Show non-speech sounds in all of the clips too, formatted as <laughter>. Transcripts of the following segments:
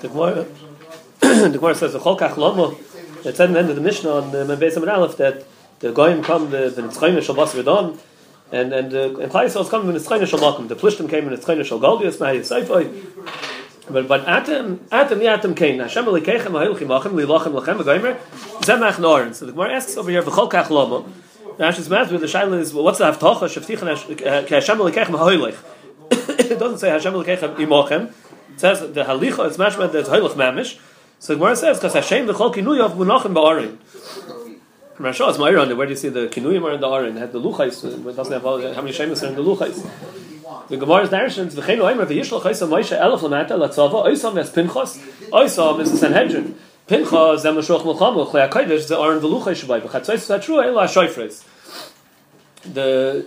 The Gemara, <clears throat> the Gemara says the Cholkach Lomo. It said in the end of the Mishnah on the Beis Amid Aleph that the Goyim come the the Nitzchayim Shal Redon, and and uh, and Klai Yisrael is coming the The Plishtim came in Nitzchayim Shal Goldius Mahai Seifoi. But but Atem Atem Yatem came. Hashem Elikechem Ha'ilchim Achim Lilachem Lachem Goymer Zemach Noren. So the Gemara asks over here V'Cholkach Lomo. Rash's math with the shaila is what's the haftacha shaftichan Hashem Elikechem Ha'ilech. <coughs> It doesn't say Hashem Elikechem Imochem. It says the halicha is mashma that's hoylach mamish. So the Gemara says because Hashem v'chol kinuyav munachim ba'arin. Rasha is ma'ir on. Where do you see the kinuyim are in the arin? Had the luchais. It doesn't have all, how many shemis are in the luchais. The Gemara's narrations v'chein oimer v'yishlach oisam Moshe elef lamata latzava oisam es pinchas oisam is the Sanhedrin. Pinchas zem l'shoch mulchamu chlei hakodesh the arin v'luchais shabbai v'chatzais v'atru ela shoifres. The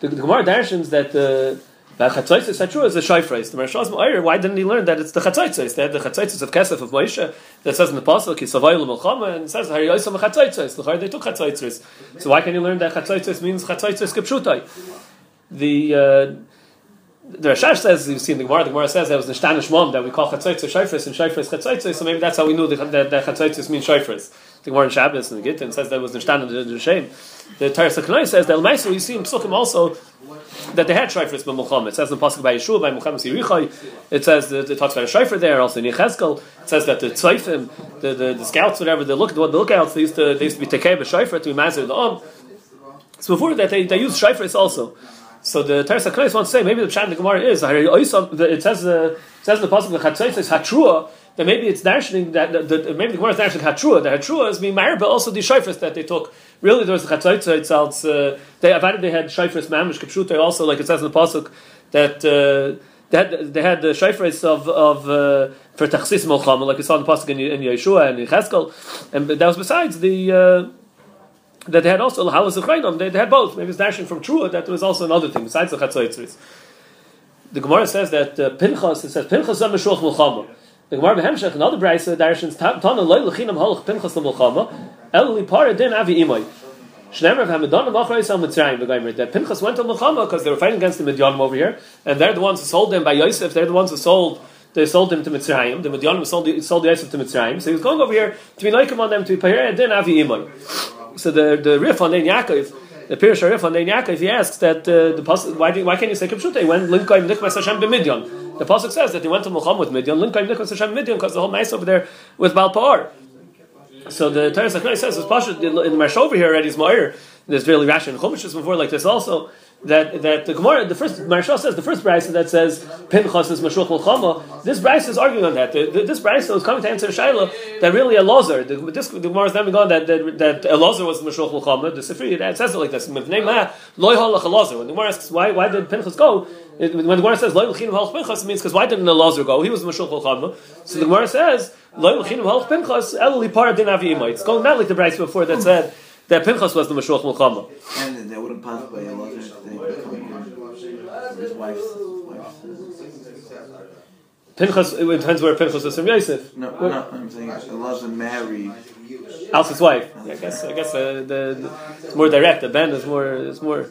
the Gemara narrations that the that chatzaitis that true is a shayfreis. The Marshal Ma'ir, why didn't he learn that it's the chatzaitis? They had the chatzaitis of Kesef of Moshe that says in the pasuk Kisavayil Melchama and says Hari Yosam chatzaitis. The they took chatzaitis. So why can you learn that chatzaitis means chatzaitis kipshutai? The uh, the Rashash says you see in the Gemara. The Gemara says there was the Shtanish mom that we call chatzaitis shayfreis and shayfreis chatzaitis. So maybe that's how we knew that, that, that chatzaitis means shayfreis. The Gemara in Shabbos and the Gittin says that was the Shtan the, the Shem. The Torah Sakanai says that Lemaisa you see in Psukim also that they had shayfers by Muhammad. It says in the pasuk by Yeshua by Muhammad Sirichai. It says that it talks about a shayfer there. Also in Yecheskel, it says that the tzayfim, the, the, the scouts, whatever, they look the lookouts, they used to they used to be tekei b'shayfer to be mazir the om. So before that, they, they used shayfers also. So the Torah Sakanai wants to say maybe the pshat in the Gemara is it says uh, it says the pasuk the is hatrua that maybe it's darshaning that the, the, maybe the Gemara is darshaning hatrua. The hatrua is being but also the shayfers that they took. Really, there was the chatzayis itself. Uh, they avoided they had shayfers mamish kapshuta also, like it says in the pasuk that. Uh, they had, they had the shayfres of of uh, for tachsis like we saw in the pasuk in, in Yeshua and in Cheskel, and that was besides the uh, that they had also halas of they, they had both. Maybe it's dashing from trua that was also another thing besides the chatzoitzris. The Gemara says that uh, Pinchas it says Pinchas zam meshuach molchama. The Gemara Behemshech and other brayso darshins tana loy lechinam halach Pinchas molchama el lipara din avi imoy. That Pinchas went to Milchama because they were fighting against the Midyanim over here, and they're the ones who sold them by Yosef. They're the ones who sold. They sold him to Mitzrayim. The Midyanim sold sold Yosef to Mitzrayim. So he was going over here to be like on them to be Pahir then Avi Imoy. So the the Rif on Ein Yaakov, the Pirush Rif on Ein Yaakov, he asks that uh, the pasuk, why why can't you say Kibshute when Linkoim Nikmas Hashem b'Midyan? The pasuk says that he went to Milchama with Midyan, Linkoim Nikmas Hashem b'Midyan because the whole mice over there with Balpar. So the Torah says it's Pasha in the Marsh over here already is Ma'ir. There's really Rashi and Chumash before like this also. That that the Gemara, the first Maharsha says the first brisa that says Pinchas is Mashuch Mulchama. This brisa is arguing on that. The, the, this brisa is coming to answer Shaila that really Elazar. The, this the Gemara is then going that that, that Elazar was Mashuch Mulchama. The Sifri it says it like this. When the Gemara asks why why did Pinchas go, it, when the Gemara says Loy l'chinim halach Pinchas, means because why didn't Elazar go? He was Mashuch Mulchama. So the Gemara says Loy l'chinim halach Pinchas El lipara din avi It's going not like the brisa before that said that Pinchas was the Mashuach Mulchama. And that wouldn't pass by a lot of his wife's. Pinchas, it depends where Pinchas is from Yosef. No, no, I'm saying Elazar married. Alsa's wife. Yeah, I guess. I guess uh, the, the, it's more direct. The Ben is more. Is more.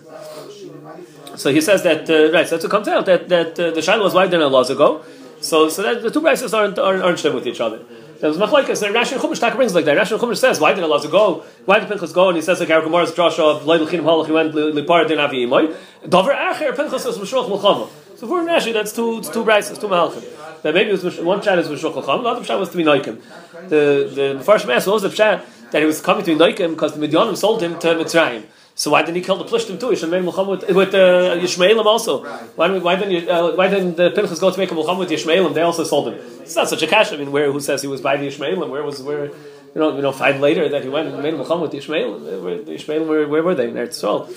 So he says that uh, right. So to come out that that uh, the Shiloh was wife than Elazar go. So so that the two prices aren't aren't, aren't with each other. There was machlekes. Rashi Chumash Taka brings like that. Rashi Chumash says, "Why did Elazar go? Why did Pinchas go?" And he says, "Like our Gemara's drasha of Leil Chinim Halach, he went Lipar Din Avi Imoy." Dover Acher Pinchas was Mishloch Mulchama. So for Rashi, that's two two brises, two malachim. That maybe it was one chat is Mishloch Mulchama, the other chat was to be Noikim. The the first mass was the chat that he was coming to be Noikim because the Midyanim sold him to Mitzrayim. So why didn't he kill the Plishtim too? He should have made Muhammad with, with uh, Yishmaelim also. Why, why didn't uh, why didn't the Pinchas go to make a Muhammad with Yishmaelim? They also sold him. It's not such a cash. I mean, where who says he was by the Yishmaelim? Where was where? You know, you know, five later that he went and made Muhammad with Yishmaelim. Where, the Yishmaelim, where, where were they? In Eretz Yisrael.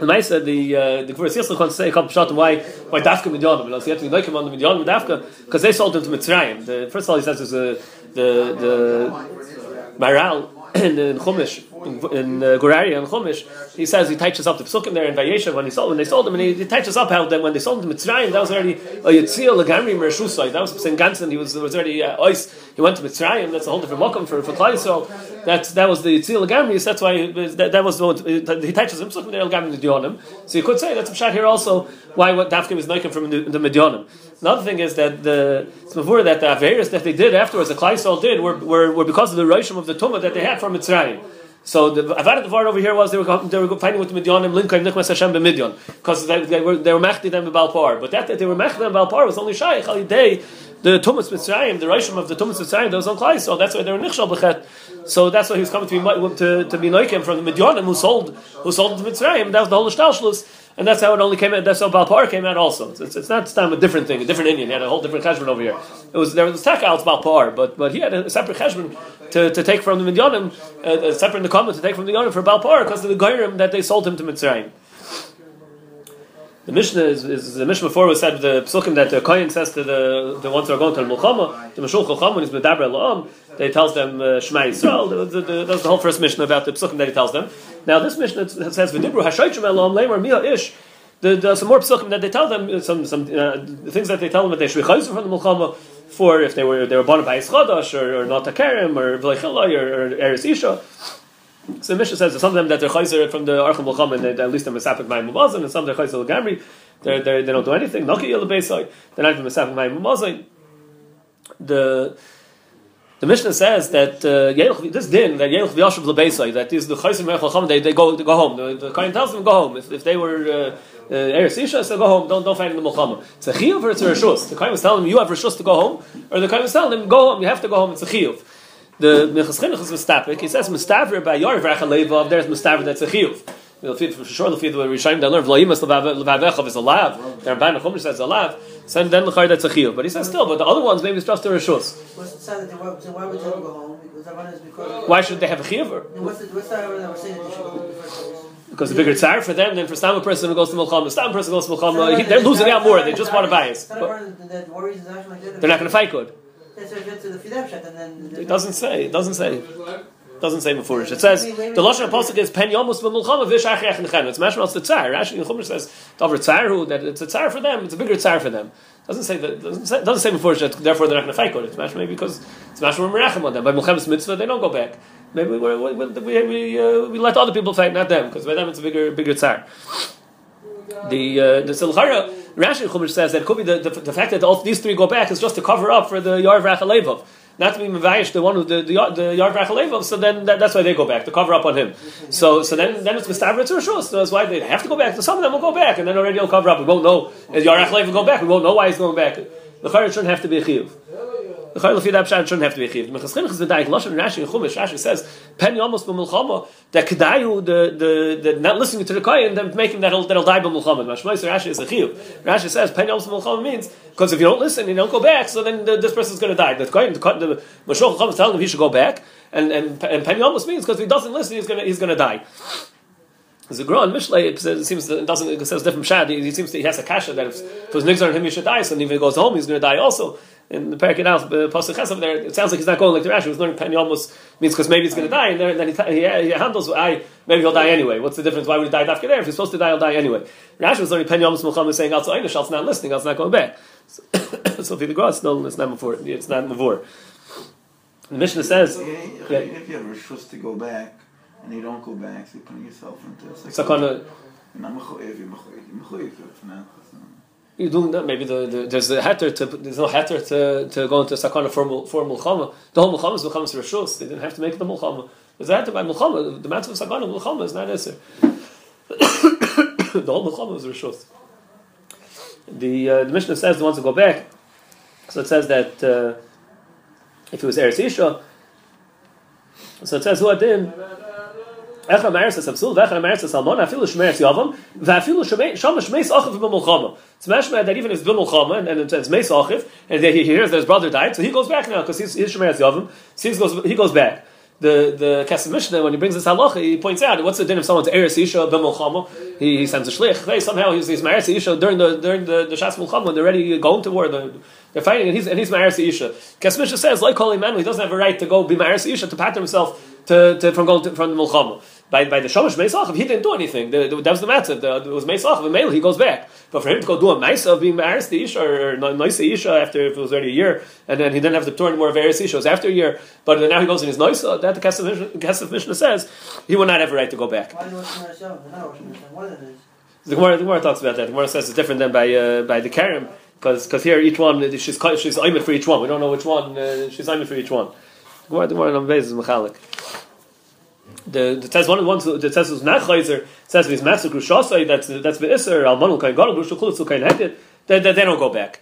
And I said the uh, the Gemara Yisrael wants to say a couple shots why why Dafka Midyanim because he had to be like on the Midyanim Dafka because they sold him to Mitzrayim. The first of all he says is uh, the the Maral <clears throat> in, in Chumash in, in uh, Gur Aryeh and Chumash, he says he touches up the psukim there in Vayeshev when he sold when they sold him, and he, he touches up how that when they sold him Mitzrayim, that was already a Yitzil Lagamri Mershusai. That was Saint Ganson. He was was already uh, ice. He went to Mitzrayim. That's a whole different mokum for for Klai So That's that was the Yitzil Lagamri. That's why that, that was the one, he touches him there Lagamri Medyonim. So you could say that's a shot here also why what Dafke was making from the, the Medyonim. Another thing is that the mavur that the Averis that they did afterwards, the Klai did, were, were, were because of the Roshim of the Tumah that they had from Mitzrayim. So the Avad Devar over here was they were they were fighting with the Midyanim, Lincoln, Nichmas Hashem b'Midyan, because they, they were they were mechti them Balpar. But that, that they were mechti them Balpar was only Shaykh Ali Day, the Tumas Mitzrayim, the Rishon of the Tumas Mitzrayim, that was on Klai. So that's why they were Nichshal b'Chet. So that's why he was coming to be to, to be Noikim from the Midyanim who sold who sold the Mitzrayim. That was the whole Shtalshlus. And that's how it only came out. That's how Balpar came out also. It's, it's, it's not time a different thing, a different Indian. He had a whole different cheshbon over here. It was there was Takal Balpar, but but he had a separate cheshbon to, to take from the Midyanim, uh, separate in the comment to take from the Midyanim for Balpar because of the Gairim that they sold him to Mitzrayim. The Mishnah is, is, the Mishnah before was said the psukim that the Kohen says to the the ones who are going to the Mulchama, the Mashul Chacham when he's Medaber Elam, they tells them uh, Shema Yisrael. The, the, the, the whole first Mishnah about the psukim that he tells them. Now this Mishnah says V'dibru Hashaychim Elam Leimar Mia Ish. The, the, some more psukim that they tell them, some some uh, things that they tell them that they should be from the Mulchama for if they were they were born by Chadash or, or not Takerim or Vleichilai or, or Eres Isha. So the Mishnah says that some of them that they're chayzer from the Archim Mulcham and at least they're Mesapik Mayim Mumazin, and some they're chayzer Gamri, they they don't do anything. Naki Yel they're not even Mesapik Mayim Mumazin. The the Mishnah says that uh, this din that Yelch v'yashav lebeisai that is the chayzer Melcham they they go they go home. The, the Kohen tells them go home if, if they were. Uh, uh, Eretz Isha, so go home. Don't don't in the Mulchama. It's a chiyuv or it's a reshus. The Kohen was telling them you have reshus to go home, or the Kohen was telling them go home. You have to go home. It's a chiyuv. The Minchas Chinuch is mistapik. He says mistavir by Yor Vrachaleva. There's mistavir that's a chiyuv. For sure, the feed the Rishayim they learn v'loyimas levavechav is a lav. The Ramban Chumash says a lav. So then the that's a chiyuv. But he says still, but the other ones maybe it's just a reshus. Why should they have a chiyuv? What's the what's that we're saying that they should go because the bigger tsar for them than for some person who goes to Mulchama. Some person goes to Mulchama, they're losing out more. They just want to buy it. They're not going to fight good. It doesn't say. It doesn't say. Doesn't say before it. Says the lashon apostle is pen yomus v'mulchama v'shachach nechem. It's mashmal the tsar. Rashi in Chumash says over tsar who that it's a tsar for them. It's a bigger tsar for them. Doesn't say that. Doesn't say, doesn't say before that. Therefore, they're not going to fight. It's mashmal because it's mashmal merachem on them. By mulchemas mitzvah, they don't go back. Maybe we we we, we, uh, we let other people fight, not them, because by them it's a bigger bigger tsar. The uh, the Silchara Rashi Chumash says that could be the, the, the, fact that all these three go back is just to cover up for the Yarv Rachalevov. Not to be Mavayish, the one who the the, the Rachalevov, so then that, that's why they go back, to cover up on him. So so then then it's Mistavritz or Shus. So that's why they have to go back. So some of them will go back, and then already he'll cover up. We won't know. Is Yarv Rachalevov go back? We won't know why he's going back. The Chayr shouldn't have to be a Chiyuv. The Chayil Lefi Dabshan shouldn't have to be chiv. The Minchas Chinuch is Daik Lashon Rashi and Chumash. Rashi says Pen Yomos b'Mulchama that Kedayu the the the not listening to the Kohen then making that that'll die b'Mulchama. Mashmois Rashi is a chiv. Rashi says Pen Yomos b'Mulchama means because if you don't listen and you don't go back, so then the, this person is going to die. The Kohen the, the Mashmois Chacham is telling him he should go back, and and and Pen Yomos means because if he doesn't listen, he's going to he's going to die. The Gra and Mishlei it seems it doesn't it says different shad. He, seems to, he has a kasha that if, if it was nixar on him he should die. So even if he goes home, he's going to die also in the Parak Alf, Pasuk Chesav there, it sounds like he's not going like the Rashi. He's learning Pen almost means because maybe he's going to die, and then he, he, he handles, I, maybe he'll die anyway. What's the difference? Why would he die after there? If he's supposed to die, he'll die anyway. Rashi was learning Pen Yomus Mulcham saying, also Einish, it's not listening, it's not going back. <coughs> So, <coughs> so if the Gra, it's, no, it's not. It's not Mavur. The Mishnah says, if, yeah, if you have a shush to go back, and you don't go back, so you're putting yourself into a second. You're you doing that. Maybe the, the, there's a hatter to there's no hatter to, to go into sakana for for mulchama. The whole mulchama is mulchama rishus. They didn't have to make the mulchama. There's a hatter by mulchama. The matter of sakana mulchama is not necessary. <coughs> the whole mulchama is rishus. The uh, the Mishnah says the ones who go back. So it says that uh, if it was eretz isha, so it says who adin. Echra Meretz Absul, Vechra Meretz Salmon, Afilu Shmeretz Yavam, Vafilu Shama Shmeis Achiv B'Mulchama. It's mashma that even his B'Mulchama, and, and it's Meis Achiv, and he hears that his brother died, so he goes back now, because he's, he's Shmeretz Yavam, so he goes, back. the the Kesef Mishnah when he brings this halacha, he points out what's the din if someone's eres isha b'mulchama. He, he sends a shlich. Hey, somehow he's, he's ma'eres isha during the during the the shas mulchama when they're ready going to war. The, they're fighting and he's and he's ma'eres isha. Mishnah says like holy man, he doesn't have a right to go be ma'eres isha to pattern himself to, to from going to, from the mulchama by, by the Shomash Meisach, he didn't do anything. The, the, that was the matter. The, it was Meisach, the male, he goes back. But for him to go do a Meisa of being married to Isha, or, or Noisa Isha after if it was already a year, and then he didn't have to turn more various Isha, it after a year, but now he goes in his Noisa, that the Kesef Mishnah says, he will not have a right to go back. Why do The Gemara, the Gemara talks about that. The Gemara says it's different than by uh, by the Karim, because here each one she's she's aimed for each one. We don't know which one uh, she's aimed for each one. The Gemara, the Gemara on is Mechalik the the says one of the that says is not chayzer says he's master grushasai that's that's beiser al manul kain gadol grushu chulutz kain heted they, they, don't go back.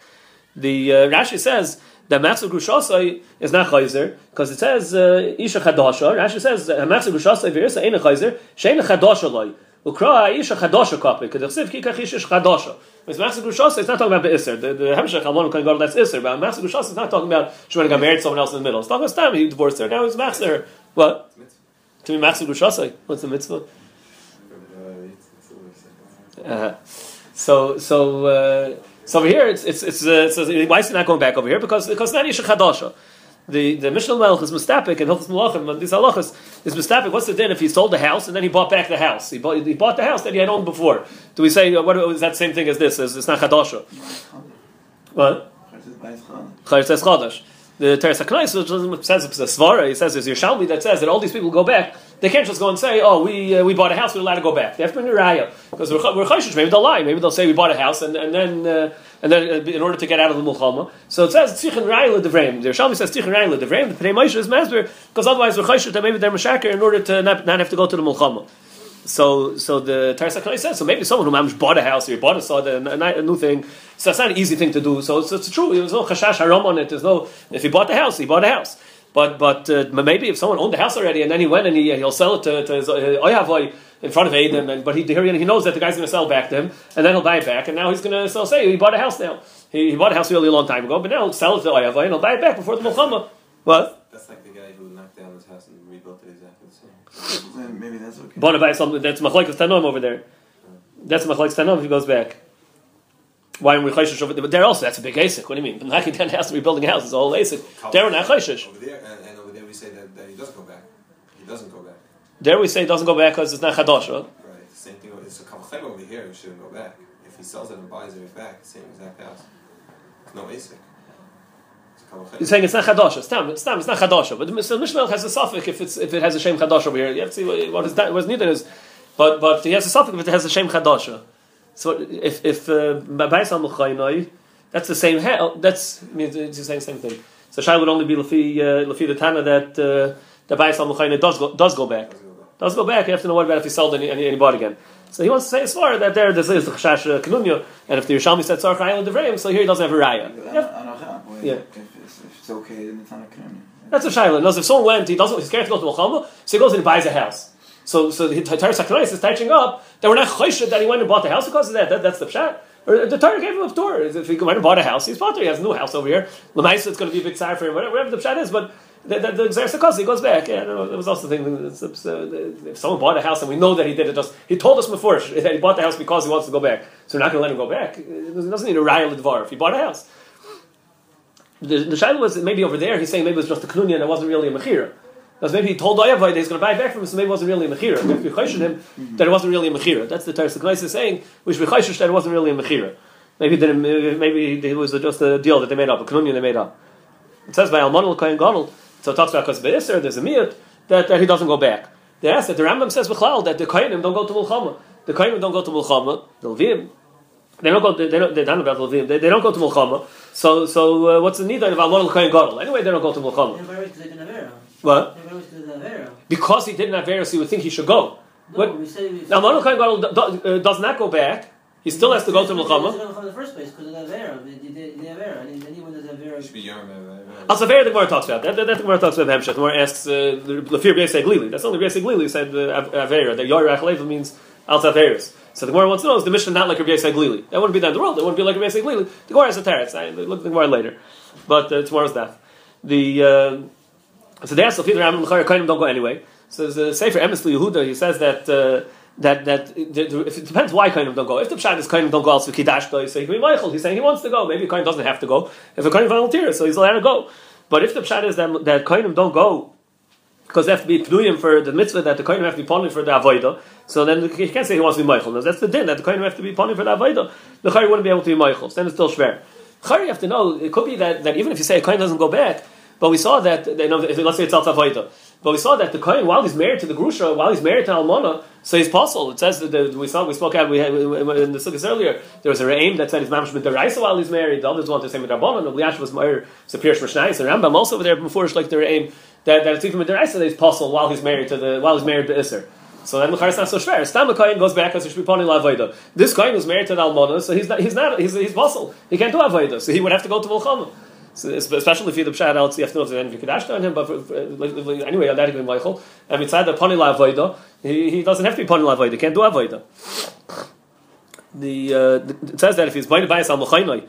The uh, Rashi says that master grushasai is not chayzer because it says uh, isha chadasha. Rashi says master grushasai v'irsa ain't a chayzer shein a chadasha loy. Ukra isha chadasha kape kedachsiv kikach isha chadasha. Because master grushasai is not talking about beiser. The the hemshech al manul kain gadol that's iser, but master grushasai is not talking about she went and got married someone else in the middle. It's talking about time he divorced her. Now he's master. What? To be Machzor Gushasai. What's the mitzvah? Uh, so so uh, so over here it's it's it's, uh, so why is he not going back over here because because not Yisha Chadasha. The the Mishnah Melch is mustapik and Hilchos Malachim these halachas is mustapik. What's the din if he sold the house and then he bought back the house? He bought he bought the house that he had owned before. Do we say what is that same thing as this? It's, it's not Chadasha. What? Chayr Chadash the Teres HaKnais says it's a svara. He says there's Yerushalmi that says that all these people go back. They can't just go and say, "Oh, we uh, we bought a house. We're allowed to go back." They have to bring a raya because we're, we're Maybe they'll lie. Maybe they'll say we bought a house and, and then uh, and then uh, in order to get out of the mulchama. So it says tzichin raya ledevreim. The Yerushalmi says tzichin raya ledevreim. The Pnei Moshe is masber because otherwise we're chayshish that maybe they're mashaker in order to not, not have to go to the mulchama. So, so the Teres HaKnai says, so maybe someone who bought a house or bought a soda, a, a, new thing, so it's not an easy thing to do. So it's, it's true. There's no chashash haram on it. There's no, if he bought the house, he bought a house. But, but uh, maybe if someone owned the house already and then he went and he, he'll sell it to, to his uh, in front of Adam, and, but he, he knows that the guy's going to sell back to him, and then he'll buy it back, and now he's going to sell, say, he bought a house now. He, he bought a house really a long time ago, but now he'll sell it to Oyavoy and he'll buy it back before the Muhammad. What? That's like knocked down his house and rebuilt it exactly the same. Maybe that's okay. Bona buy something. That's Machlekes Tanom over there. Uh. That's Machlekes Tanom if he goes back. Why am we chayshish over there? But there also, that's a big ASIC. What do you mean? Knocking down a house and rebuilding a house is all ASIC. There we're not chayshish. Over there, and, and, over there we say that, that, he doesn't go back. He doesn't go back. There we say he doesn't go back because it's not chadash, right? Right. Same thing. It's a kavachem over here. He shouldn't go back. If he sells it and buys it back, same exact house. It's no ASIC. He's saying it's not chadasha. It's tam. It's tam. It's not chadasha. But the Mishnah has a suffix if it's if it has a shem chadasha over here. You have to see what, is that. What is needed is, but but he has a suffix if it has a shem chadasha. So if if uh, bayis that's the same. That's means it's the same thing. So Shai would only be lefi uh, lefi the Tana that uh, the bayis al does go does go back. Does go back. You have to know what about if he sold any, any, anybody again. So he wants to say as far that there this is the chashash uh, kanunya, and if the Yerushalmi said tzarch island devreim, so here he doesn't have a raya. Yeah it's okay That's a shaila. Knows if someone went, he doesn't, he's scared to go to Mulchama, so he goes and buys a house. So, so the Torah Sakranais is touching up that we're not choshid that he went and bought the house because of that. that that's the pshat. Or the Torah gave him a tour. If he went and bought a house, he's there. He has a new house over here. Lamaisa, it's going to be a big side for him. Whatever, whatever the pshat is, but the, the, the he goes back. Yeah, no, there was also the thing. Uh, if someone bought a house and we know that he did it, just he told us before that he bought the house because he wants to go back. So we're not going to let him go back. He doesn't need a raya ledvar if he bought a house the, the was maybe over there. He's saying maybe it was just a klunya and it wasn't really a mechira. Because maybe he told Ayavai that he's going to buy back from him, so maybe it wasn't really a mechira. We questioned him mm-hmm. that it wasn't really a mechira. That's the Teres is saying. We should be that it wasn't really a mechira. Maybe didn't, maybe it was just a deal that they made up, a klunya they made up. It says by Almanul Kohen Gadol. So it talks about because Be'isr, there's a miyat that, that he doesn't go back. They asked that the Rambam says B'chlal that the Kohenim don't go to Mulchama. The Kohenim don't go to Mulchama. The Levim they don't go. They don't. They don't about Levim. They, they don't go to Mulchama. So so uh, what's the need of Alon Kohen Gadol? Anyway, they don't go to Mulchama. What? Because he didn't have so you would think he should go. No, what? We say, we now Alon Kohen Gadol do, do, uh, does not go back. He still has to go to Mulchama. in the first place because of the Avera. The Avera. Anyone does Avera. Should be young. As Avera, the Gemara talks about that. That, that the Gemara talks about Hemshet. The Gemara asks uh, the fear Beis Glili. That's only Beis Glili said uh, Avera. That Yorach Lev means Al Taveris. So the Gemara wants to know is the Mishnah not like Rabbi Yisrael Glili? That wouldn't be the end of the world. It wouldn't be like Rabbi Yisrael Glili. The Gemara has a teretz. I look at the Gemara later, but uh, tomorrow's that. The uh, So there's Sofia Rambam L'chayr Kohanim don't go anyway. So the Sefer Emes Yehuda, he says that uh, that that the, the, if it depends why Kohanim don't go. If the pshat is Kohanim don't go, also Kiddush, so he can be Michael. He's saying he wants to go. Maybe Kohanim doesn't have to go. If a Kohanim volunteers, so he's allowed to go. But if the pshat is that that Kohanim don't go because they have to be pnuyim for the mitzvah that the kohen have to be ponim for the avodah. So then he can't say he wants to be Michael. That's the din that the kohen have to be ponim for the avodah. The chari wouldn't be able to be Michael. So then it's still shver. Chari you have to know. It could be that, that even if you say a kohen doesn't go back, but we saw that you know, let's say it's al avodah. But we saw that the kohen, while he's married to the grusha, while he's married to Almona, so he's possible. It says that the, we saw we spoke out we had in the sukkahs earlier. There was a aim that said he's mamish deraisa while he's married. The others want to say midrabanan. The Liash was more superior shmishnayis. And Rambam also over there before like the aim that, that it's even deraisa that he's possible while he's married to the while he's married to Isser. So then Mechar is not so shver. Stam Kohen goes back as a Shmiponi Lavoida. This Kohen was married to an Almona, so he's not, he's not, he's, he's muscle. He can't do Avoida, so he would have to go to Volchama. So, especially if you're the pshat out, you have to know if there's any Kadash on him, but for, for, like, anyway, that he Michael. And inside the Poni Lavoida, he, he doesn't have to be Poni Lavoida, he can't do Avoida. The, uh, it says that if he's Baina Bayas Al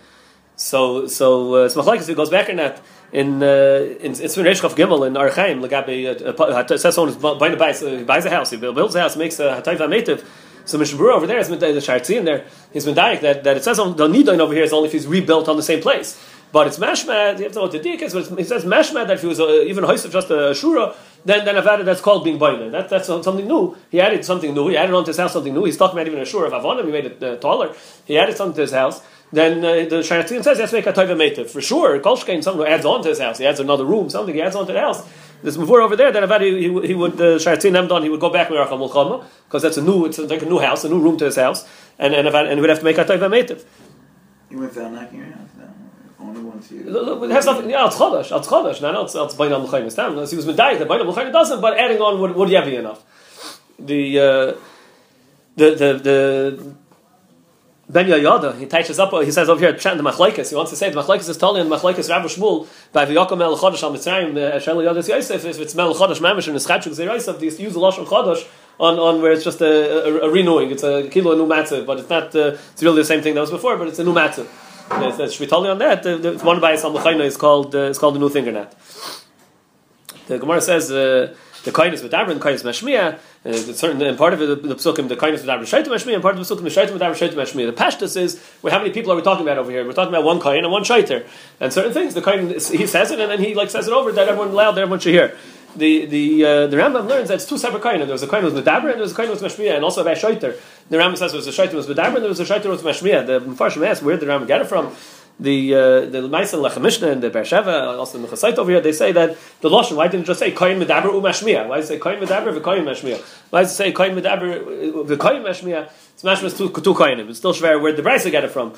so, so, uh, it's Machlaikis, if he goes back in that, in uh, in it's Reish Gimel in Archaim Legabe uh, says someone is buying a buys buys a house he builds a house makes a hatayv ametiv so Mishabur over there has been the Shartzi in there he's been dying that, that it says on the Nidain over here is only if he's rebuilt on the same place. But it's mashmad you have to know what the dik is but it says mashmad that if he was uh, even a hoist of just a shura then then I've added that's called being boiler that, that's something new. He added something new he added onto his house something new he's talking about even a shura of Avonim he made it uh, taller. He added something to his house then uh, the Shayatzion says he has to make a Toiva Metiv. For sure, Kolshkein, someone who adds on to his house, he adds another room, something, he adds on to the house. There's before over there that about he, he, he would, the uh, Shayatzion done, he would go back with Rachel Mulchama, because that's a new, it's like a new house, a new room to his house, and, and, and he would have to make a Toiva Metiv. You went down knocking your house down. Only once you. It has nothing. Yeah, it's chodesh. It's chodesh. Not it's it's bain al mechayim. Stam. He was medayik. The bain al doesn't. But adding on would would be enough. The uh, the the the Ben Yoyada, he touches up, he says over here, the Machlaikis, he wants to say, the Machlaikis is totally in the Machlaikis Rabbi Shmuel, by V'yokom El Chodesh Al Mitzrayim, Shel Yodas Yosef, if it's Mel Chodesh Mamish, and the Schadshuk Yosef, they use the Lashon Chodesh, on, on where it's just a, a, a renewing, it's a kilo, a new matzah, but it's not, uh, it's really the same thing that was before, but it's a new matzah. It's, it's Shvitali on that, the, the, one by Yisal Mechayna is called, uh, it's called the new finger net. The Gemara says, uh, the kindness with Dabra and the kindness Mashmiya, uh, certain and part of it, the, the psukim, the kindness with Dabra Shaitim Mashmiya, and part of the psukim, the Shaitim with Dabra Shaitim Mashmiya. The pashtus is, well, how many people are we talking about over here? We're talking about one kain and one shaiter, and certain things. The kain he says it, and then he like says it over that everyone loud, that everyone should hear. The the uh, the Rambam learns that it's two separate kain. There was a kain with Medaber, and there was a kain with Mashmiya, and also about shaiter. The Rambam says there was a shaiter with Medaber, and there was a shaiter with Mashmiya. The Mepharshim asks where the Rambam get it from the uh, the Maisa Lechem Mishnah and the Beersheva, also the Mechasait over here, they say that the Lashon, why didn't it just say Koyin Medaber Umashmiya? Why does it say Koyin Medaber v'Koyin Mashmiya? Why does it say Koyin Medaber v'Koyin Mashmiya? It's mashmiya two, two Koyinim. It's still schwer where the Brisa get it from.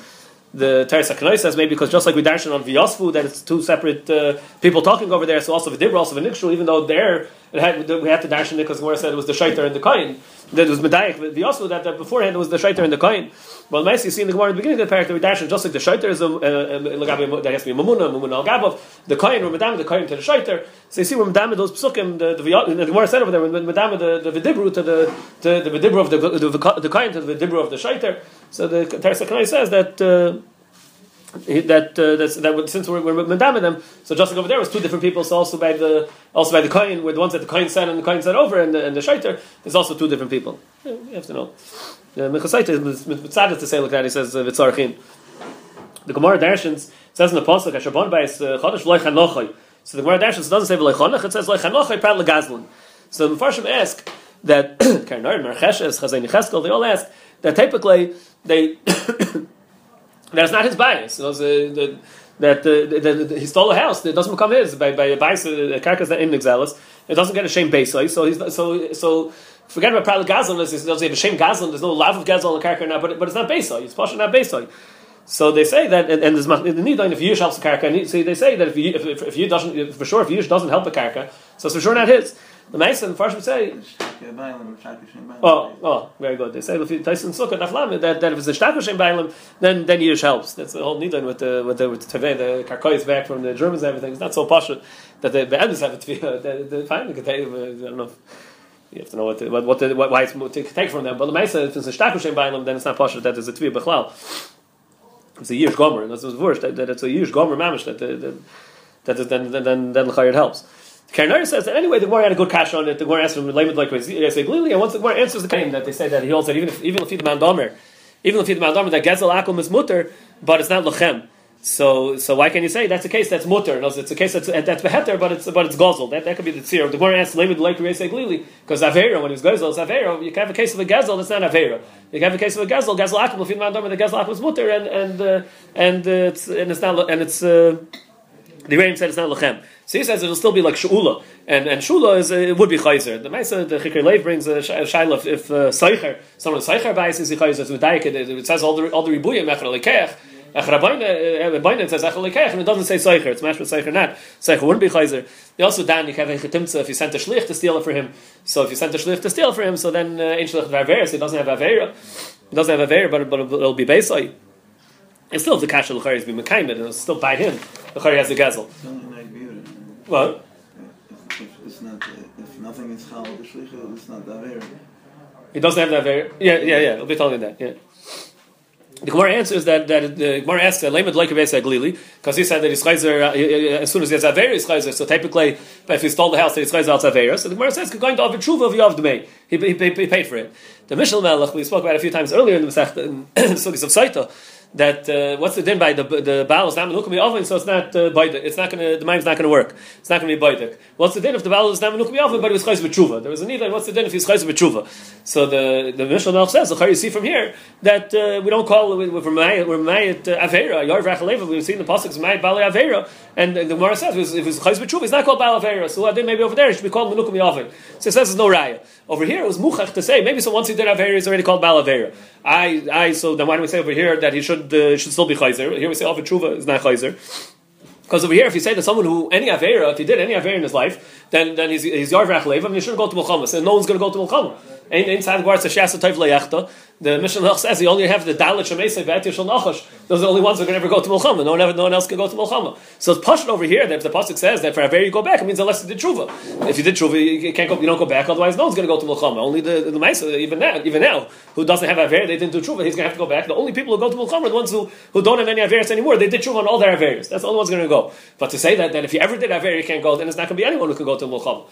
The Teres HaKanoi says maybe because just like we darshan on Vyosfu, that it's two separate uh, people talking over there, so also V'Dibra, also V'Nikshu, even though there had, we had to darshan it because Gemara said it was the Shaiter and the Koyin. That was Medayik Vyosfu, that, that beforehand was the Shaiter and the Koyin. Well, nice you see in the Gemara at the beginning of the parak that just like the shaiter is a uh, uh, that has to be mamuna, mamuna al gabov, the kohen or madam, the kohen to the shaiter. So you see when madam those psukim, the the, the Gemara said over there when madam the the vidibru to the to the vidibru of the the, the kohen to the vidibru of the shaiter. So the Teres HaKanoi says that. Uh, that uh, that's, that since we're, we're madam them, so just like over there was two different people. So also by the also by the coin, with the ones that the coin said and the coin said over, and the, and the shaiter, there's also two different people. You have to know. Mechasait is mitzad to say like that. He says uh, vitzarchin. The Gemara Darshans says in the pasuk Ashabon by Chodesh Loich Hanochai. So the Gemara Darshans doesn't say Loich Hanoch. It says Loich Hanochai Prat Legazlin. So the Mepharshim ask that <coughs> Keren Orah Mercheshes Chazayni Cheskel. They all ask that typically they <coughs> that's not his bias. You know, the, uh, the, that uh, the, the, he stole a house. It doesn't become his by by a bias. Uh, a carcass that in exelis. It doesn't get a shame base. So he's so so Forget about Pral Gazlan, there's, a shame Gazlan, there's no love of Gazlan on the karka now, but, but it's not Besoy, it's Pasha not Besoy. So they say that, and, and there's the need if Yush helps the karka, and so they say that if you, if, if, if you doesn't, if, for sure, if Yush doesn't help the karka, so it's for sure not his. The Mason, the would say, oh, oh, very good. They say Tyson Sukkah Naflam that that if it's a Shtakushem Bailam, then then Yush helps. That's the whole Nidan with the with the with the Teveh, the Karkoy is back from the Germans and everything. It's not so posh that the Be'edis have it to be. <laughs> Uh, the, the, finally, uh, I don't know. You have to know what the, what, what, the, why it's to take from them. But the Maisa, if it's a shtakushem bailam, then it's not possible that there's a tvi bechlal. It's a yish gomer, and that's what's worse. That, that it's a yish gomer mamish that that that, that then then then then, then helps. Keren Orah says that anyway, the Gemara had a good cash on it. The Gemara him, "Lamed like say Glili," and once the Gemara answers the claim that they say that he holds that even if even if the Mandomer, even if the Mandomer, that Gezel Akum is mutter, but it's not lochem. So, so why can you say that's a case that's mutter? No, it's a case that's that's beheter, but it's but it's gozel. That, that could be the tzir. The Gemara asks Lamed like say Glili because Avera when he was gozel, it's Avera. You can have a case of a gezel that's not Avera. You can have a case of a gezel, gezel Akum, the Mandomer, the gezel Akum is mutter, and and uh, and uh, it's and it's not and it's. Uh, the Ram said it's not lechem. So he says it'll still be like shula, and and shula is it would be chayzer. The Maisa the Chikr Lev brings a shaila if, uh, seicher someone seicher buys is chayzer. So it says all the all the ribuya mechra lekech. Echrabayna says and it doesn't say seicher. It's mashma seicher not. Seicher wouldn't be chayzer. You also dan you have a chetimtza if you sent a shlich to steal it for him. So if you sent a shlich to steal for him, so then uh, shlich v'avera. So he doesn't have avera. He doesn't have avera, but but it'll be beisai. And still, the kasha l'chari is be mekayim, it'll still by him. L'chari has a gezel. It's only like beauty. What? If, it's not, if nothing is chal the it's not daver. He doesn't have that very. Yeah, yeah, yeah. It'll be telling you that. Yeah. The Gemara answers that that the Gemara asks Lamed like Glili because he said that he's chayzer uh, as soon as he has Avera he's chayzer. So typically, if he stole the house, he's chayzer out Avera. So the Gemara says going to offer tshuva of Yav Dmei. He, he, he paid for it. The Mishnah Melech we spoke about it a few times earlier in the Masech in <clears throat> Sugis of Saita that uh, what's the din by the the baal is not menukami oven, so it's not uh, It's not going to the mind's not going to work. It's not going to be baidik. What's the din if the baal is not menukami oven, but it was chayz b'tshuva? There was a need. What's the din if he's chayz b'tshuva? So the the Mishnah says the you see from here that uh, we don't call mayat we're mayat uh, avera yarv rachaleva. We've seen the pasuk mayat bali avera, and the Gemara says if it's chayz b'tshuva, it's not called baal avera. So I think maybe over there it should be called menukami oven. So it says there's no raya. Over here it was muchach to say maybe so once he did avera, he's already called baal avera. I I so then why do we say over here that he should uh, should still be chayzer. Here we say offer tshuva is not chayzer. Because over here, if you say that someone who any avera, if he did any avera in his life, then then he's he's yarvrach lev, you shouldn't go to milchama. So no one's going to go to milchama. Inside the Shasa. The Mishnah says you only have the Dalit Shemesei Be'etir Shal Nachash. Those are the only ones who can ever go to Milchama. No one, ever, no one else can go to Milchama. So it's pushed over here that if the pasuk says that for Aver you go back, it means unless you did Tshuva. If you did Tshuva, you can't go. You don't go back. Otherwise, no one's going to go to Milchama. Only the the, even now, even now, who doesn't have Aver, they didn't do Tshuva. He's going to have to go back. The only people who go to Milchama are the ones who, who don't have any Averis anymore. They did Tshuva on all their Averis. That's the only ones going to go. But to say that that if you ever did Aver, you can't go, then it's not going to be anyone who can go to Milchama.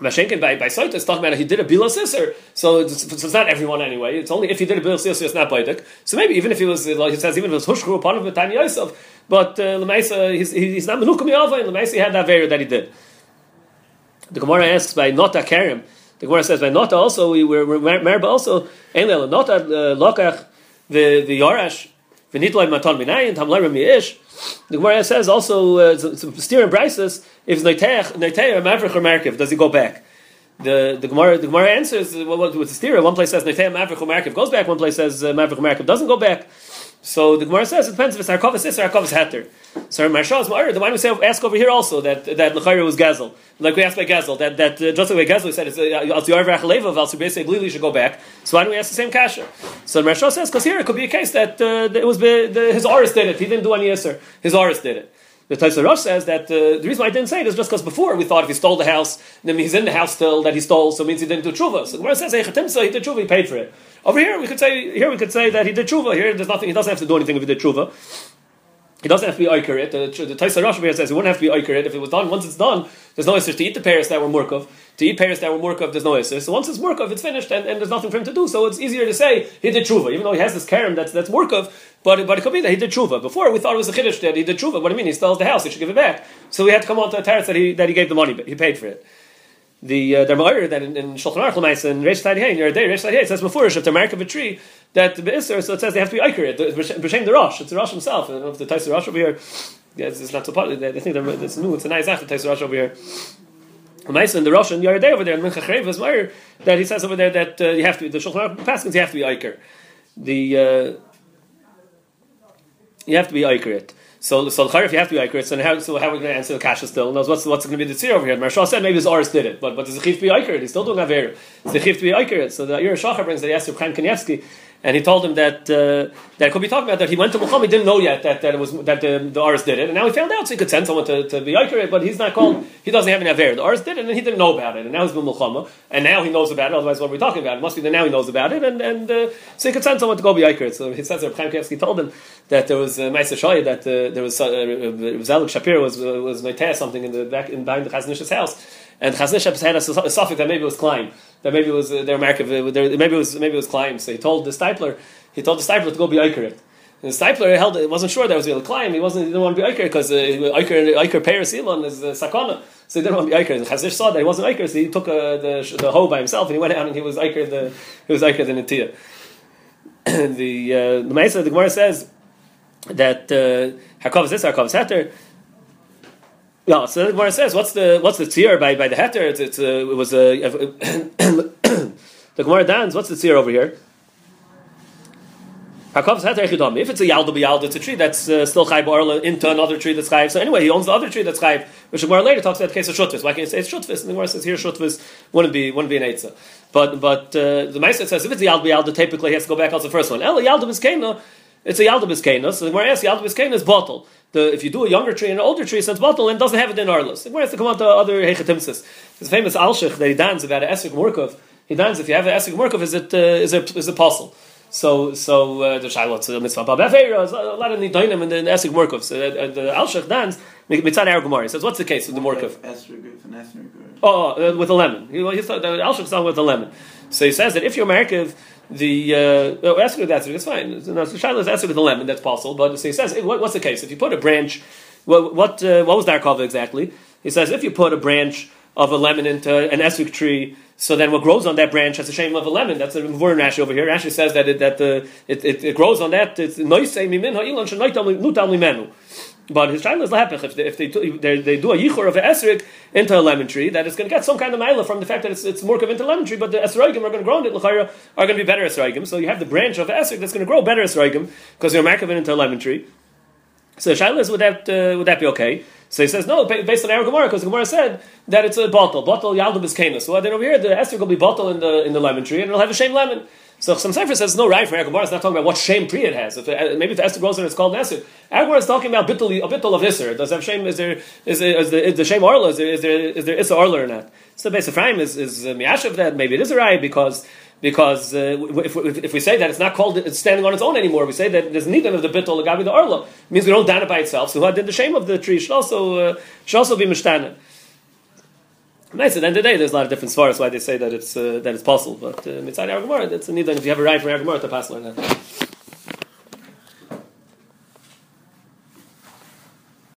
Mashenkin by by Saita is talking about he did a bila sister, so it's, so it's not everyone anyway. It's only if he did a bila sister, it's not baidik. So maybe even if he was, like he says, even if it was hushkru upon him with Tanya Yosef, but uh, Lemaisa, he's, he's not menukum yava, and Lemaisa he had that very that he did. The Gemara asks by Nota Karim. The Gemara says by Nota also we were Merba also Enel Nota uh, Lokach the the Yorash The Gemara says also uh, steer and brises if neiteach or mavrich or merkiv does he go back? The the Gemara the Gemara answers well, what, what's the steer? One place says neiteach mavrich or merkiv goes back. One place says uh, mavrich or merkiv doesn't go back. So the Gemara says it depends if it's harkovas is or harkovas heter. So Marshal's Ma'ir, the one we say ask over here also that that Lechayr was Gazel, like we asked by Gazel that that uh, just like Gazel said it's Al Yarvach Leva Al Subese Glili should go back. So why don't we ask the same kasha? So Marshal says because here it could be a case that, uh, that it was the, his Aris did it. He didn't do any Yisr. His Aris did it. The Taisa Rosh says that uh, the reason why I didn't say it is just because before we thought if he stole the house, then he's in the house still that he stole, so it means he didn't do tshuva. So Gemara says, so he did tshuva, he paid for it. Over here we could say here we could say that he did tshuva. Here there's nothing. He doesn't have to do anything if he did tshuva. He doesn't have to be oikarit. The, the Taisa Rosh here says he wouldn't have to be oikarit if it was done. Once it's done, there's no isser to eat the pears that were murkov. To eat pears that were murkov, there's no isser. So once it's murkov, it's finished, and, and, there's nothing for him to do. So it's easier to say he did tshuva, even though he has this karen that's that's murkov. But but it could be that he did tshuva. Before we thought it was a chiddush that he did tshuva. What do you mean? He stole the house. He should give it back. So we had to come on to a teretz that he that he gave the money, but he paid for it the uh, Derma'ir that in, in Shulchan Aruch Lemaisa in Reish Tadiyah in your day Reish it says before if they're mark of a tree that the Isser so it says they have to be Iker B'Shem the Rosh it's the Rosh himself I don't know if the Taisa Rosh over here yeah, it's, it's not so popular I think it's new it's a nice after Taisa Rosh over here Lemaisa in the Rosh and Yardei over there in Mincha Meir that he says over there that uh, you have to be the Shulchan Aruch Paskins you have to be Iker the uh, you have to be Iker so, so if you have to be accurate, so how, so how are we going to answer the kasha still? Knows what's what's going to be the tzir over here? Marshal said maybe his Oris did it, but but does the chiv to be accurate? He's still doing aver. It's the chiv to be accurate. So the Shachar brings the he asked Chaim Kanievsky, and he told him that uh, that could be talking about that he went to Muhammad, he didn't know yet that, that it was that the, the Ars did it, and now he found out, so he could send someone to, to be accurate, but he's not called, he doesn't have an aver. The Ars did it, and he didn't know about it, and now he's been Muhammad, and now he knows about it. Otherwise, what are we talking about? It must be that now he knows about it, and, and uh, so he could send someone to go be accurate. So he says that Chaim Kanievsky told him that there was uh, Meister Shoy, that uh, there was uh, uh, Zalik Shapir was uh, was Meitea something in the back in behind the Chazon Ish's house. And Chazon Ish had a, a suffix that maybe it was Klein, that maybe it was uh, their market, maybe it was maybe it was climbs. So he told the Steipler, he told the Steipler to go be Eikeret. And the Steipler held it wasn't sure that was real Klein. He wasn't he didn't want to be Eiker because uh, Eiker Eiker Paris Elon is uh, Sakana, so he didn't want to be Eiker. And Chazon Ish saw that he wasn't Eiker, so he took uh, the the hoe by himself and he went out and he was Eiker the he was Eiker the Natia. <clears throat> the uh, the Mesa the Gemara says that uh, is this Hakov is Heter. Yeah, so the Gemara says, what's the what's the tzir by, by the heter? It's, it's a, it was a <coughs> the Gemara dance. What's the tzir over here? If it's a yalda b'yalda, it's a tree that's uh, still chayv or into another tree that's chayv. So anyway, he owns the other tree that's chayv, which the Gemara later talks about the case of shutvis. Why can't you say it's shutvis? And the Gemara says here shutvis wouldn't be wouldn't be an eitzah. But but uh, the Meister says if it's a yalda b'yalda, typically he has to go back on the first one. Ella yalda b'skena, it's a yalda b'skena. So the Gemara asks yalda b'skena is bottle the, if you do a younger tree and an older tree, since bottle and doesn't have it in Arlis, it has to come on to other Hechatimsis. There's a famous Alshich that he dance about an Esrik Murkov. He dance if you have an Esrik Murkov, is it uh, is it is it possible? So so uh, the Shailot the mitzvah Babavera, a lot of Nidoinim and the Esrik Murkov. So uh, the Alshich dance mitzvah Aragomari says, what's the case with the Murkov? Oh, uh, with a lemon. He, he thought the Alshich song with a lemon. So he says that if you're Merkiv, the uh, oh, Esrog, that's it's fine. No, so Shiloh is with a lemon, that's possible. But so he says, hey, what, what's the case? If you put a branch, what what, uh, what was Narkova exactly? He says, if you put a branch of a lemon into an Esrog tree, so then what grows on that branch has the shape of a lemon. That's a Mvur Rashi over here. Rashi says that it, that the, it, it, it grows on that. It's noise mimin ha'ilan shenoitam menu. But his child is lahepech. If they, if they, they, they do a yichur of an esrig into a lemon tree, that it's going to get some kind of mila from the fact that it's, it's more of into lemon tree, but the esrogim are going to grow in it, are going to be better esrogim. So you have the branch of esrig that's going to grow better esrogim because you're marking into a lemon tree. So Shaila is would that uh, would that be okay? So he says no, based on our Gemara, because Gemara said that it's a bottle, bottle yaldum is kanus. So then over here, the esrog will be bottle in the in the lemon tree, and it'll have a shame lemon. So some Sefer says no right for Gemara It's not talking about what shame pri it has. If it, maybe if Esther and it's called Esther. Gemara is talking about bittul, a bittul of Isser. Does have shame? Is there is, the shame Arla? Is there is there is there Issa Arla or not? So the base of Ephraim is is uh, of that. Maybe it is a right because because uh, if, if, if, we say that it's not called it's standing on its own anymore, we say that there's neither of the bittul gabi the arla. It means we don't down it by itself. So who did the shame of the tree should also uh, should also be mishtana. Nice. At the end of the day, there's a lot of different svaras why they say that it's uh, that it's possible. But uh, mitzvah Gemara, it's a if you have a right for Gemara to pass on that.